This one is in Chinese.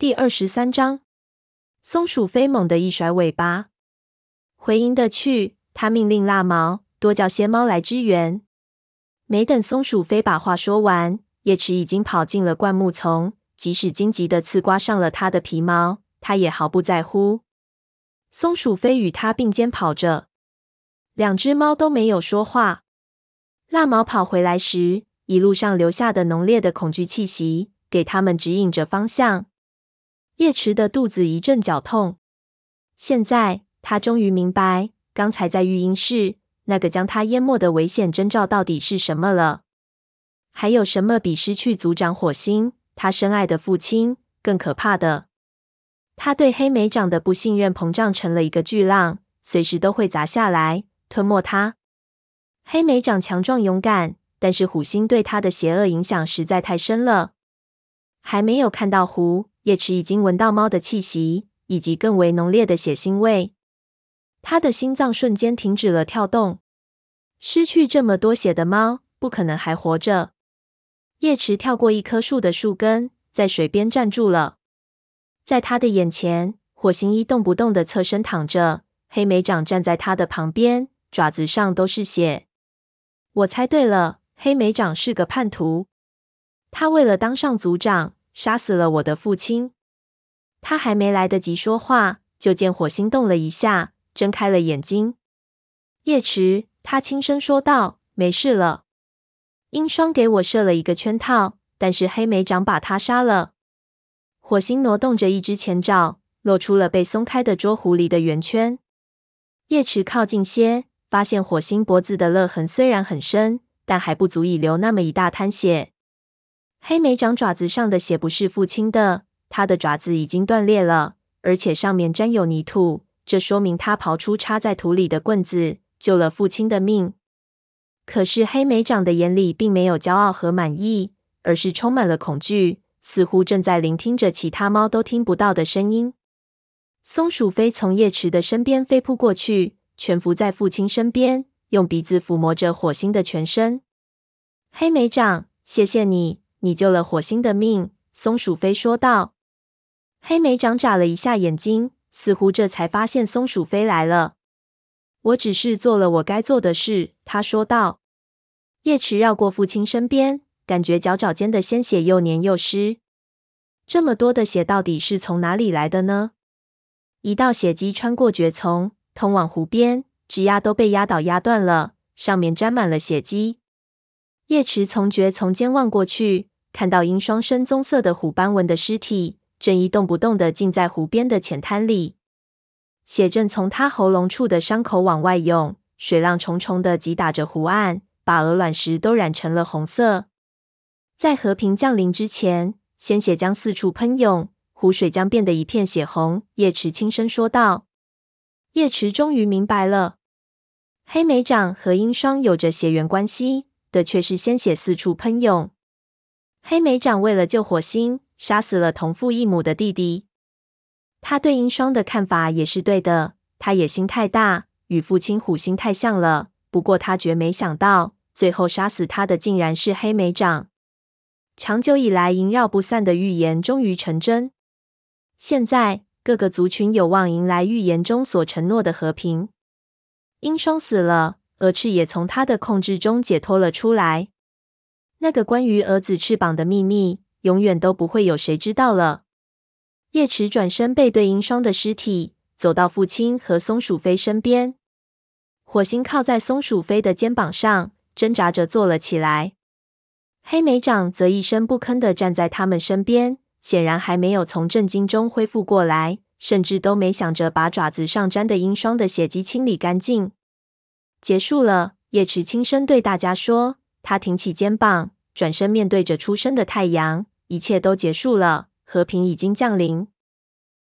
第二十三章，松鼠飞猛地一甩尾巴，回营的去。他命令蜡毛多叫些猫来支援。没等松鼠飞把话说完，叶池已经跑进了灌木丛。即使荆棘的刺刮上了他的皮毛，他也毫不在乎。松鼠飞与他并肩跑着，两只猫都没有说话。蜡毛跑回来时，一路上留下的浓烈的恐惧气息，给他们指引着方向。叶池的肚子一阵绞痛，现在他终于明白，刚才在育婴室那个将他淹没的危险征兆到底是什么了。还有什么比失去族长火星，他深爱的父亲，更可怕的？他对黑莓长的不信任膨胀成了一个巨浪，随时都会砸下来，吞没他。黑莓长强壮勇敢，但是虎星对他的邪恶影响实在太深了。还没有看到湖。叶池已经闻到猫的气息，以及更为浓烈的血腥味。他的心脏瞬间停止了跳动。失去这么多血的猫，不可能还活着。叶池跳过一棵树的树根，在水边站住了。在他的眼前，火星一动不动地侧身躺着，黑莓长站在他的旁边，爪子上都是血。我猜对了，黑莓长是个叛徒。他为了当上族长，杀死了我的父亲。他还没来得及说话，就见火星动了一下，睁开了眼睛。叶池，他轻声说道：“没事了。鹰双给我设了一个圈套，但是黑莓长把他杀了。”火星挪动着一只前爪，露出了被松开的捉狐狸的圆圈。叶池靠近些，发现火星脖子的勒痕虽然很深，但还不足以流那么一大滩血。黑莓长爪子上的血不是父亲的，他的爪子已经断裂了，而且上面沾有泥土，这说明他刨出插在土里的棍子，救了父亲的命。可是黑莓长的眼里并没有骄傲和满意，而是充满了恐惧，似乎正在聆听着其他猫都听不到的声音。松鼠飞从叶池的身边飞扑过去，蜷伏在父亲身边，用鼻子抚摸着火星的全身。黑莓长，谢谢你。你救了火星的命，松鼠飞说道。黑莓长眨了一下眼睛，似乎这才发现松鼠飞来了。我只是做了我该做的事，他说道。叶池绕过父亲身边，感觉脚爪间的鲜血又黏又湿。这么多的血到底是从哪里来的呢？一道血迹穿过蕨丛，通往湖边，枝桠都被压倒压断了，上面沾满了血迹。叶池从蕨丛间望过去，看到鹰双深棕色的虎斑纹的尸体正一动不动地浸在湖边的浅滩里，血正从他喉咙处的伤口往外涌，水浪重重地击打着湖岸，把鹅卵石都染成了红色。在和平降临之前，鲜血将四处喷涌，湖水将变得一片血红。叶池轻声说道。叶池终于明白了，黑莓长和鹰双有着血缘关系。的却是鲜血四处喷涌。黑莓长为了救火星，杀死了同父异母的弟弟。他对英双的看法也是对的，他野心太大，与父亲虎星太像了。不过他绝没想到，最后杀死他的竟然是黑莓长。长久以来萦绕不散的预言终于成真。现在各个族群有望迎来预言中所承诺的和平。英双死了。蛾翅也从他的控制中解脱了出来。那个关于蛾子翅膀的秘密，永远都不会有谁知道了。叶池转身背对鹰双的尸体，走到父亲和松鼠飞身边。火星靠在松鼠飞的肩膀上，挣扎着坐了起来。黑莓长则一声不吭地站在他们身边，显然还没有从震惊中恢复过来，甚至都没想着把爪子上沾的鹰双的血迹清理干净。结束了，叶池轻声对大家说。他挺起肩膀，转身面对着初升的太阳。一切都结束了，和平已经降临。